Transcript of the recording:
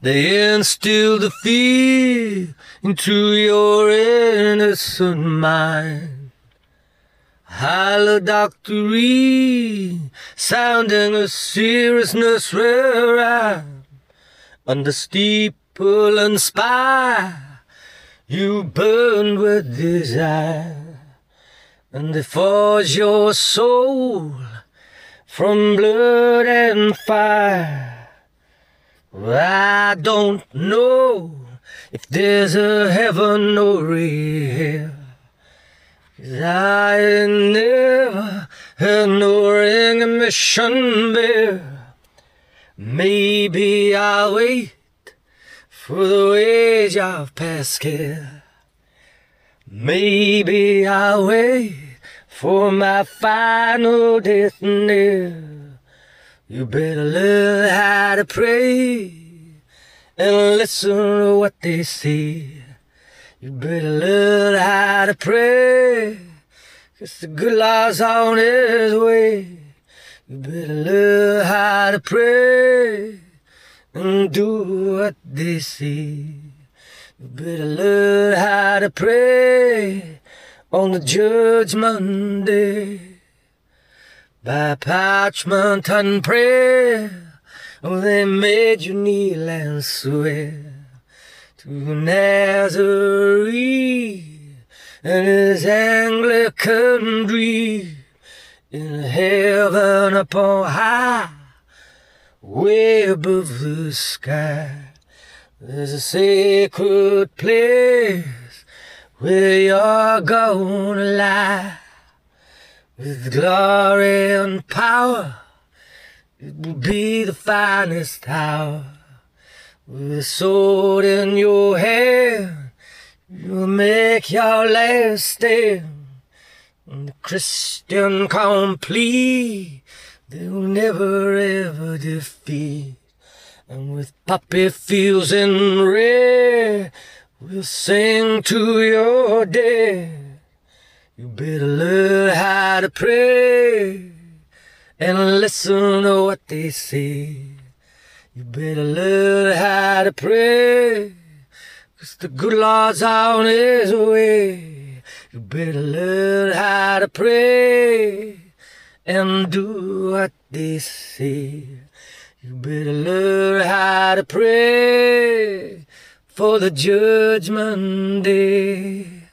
They instill the fear into your innocent mind. Halodoctory, sounding a seriousness rhyme. Under steeple and spire, you burn with desire, and they forge your soul from blood and fire. I don't know if there's a heaven or a hell. 'Cause I never heard no ring mission bell. Maybe I'll wait for the wage of Pascal. Maybe I'll wait for my final death knell. You better learn how to pray and listen to what they say. You better learn how to pray, cause the good Lord's on his way. You better learn how to pray and do what they say. You better learn how to pray on the judgment day by parchment and prayer. Oh, they made you kneel and swear to Nazarene and his Anglican dream in heaven upon high, way above the sky. There's a sacred place where you're gonna lie with glory and power. It will be the finest hour. With a sword in your hand, you'll make your last stand. And the Christian complete, they'll never ever defeat. And with poppy fields in red, we'll sing to your dead. You better learn how to pray and listen to what they say. You better learn how to pray, cause the good Lord's on his way. You better learn how to pray and do what they say. You better learn how to pray for the judgment day.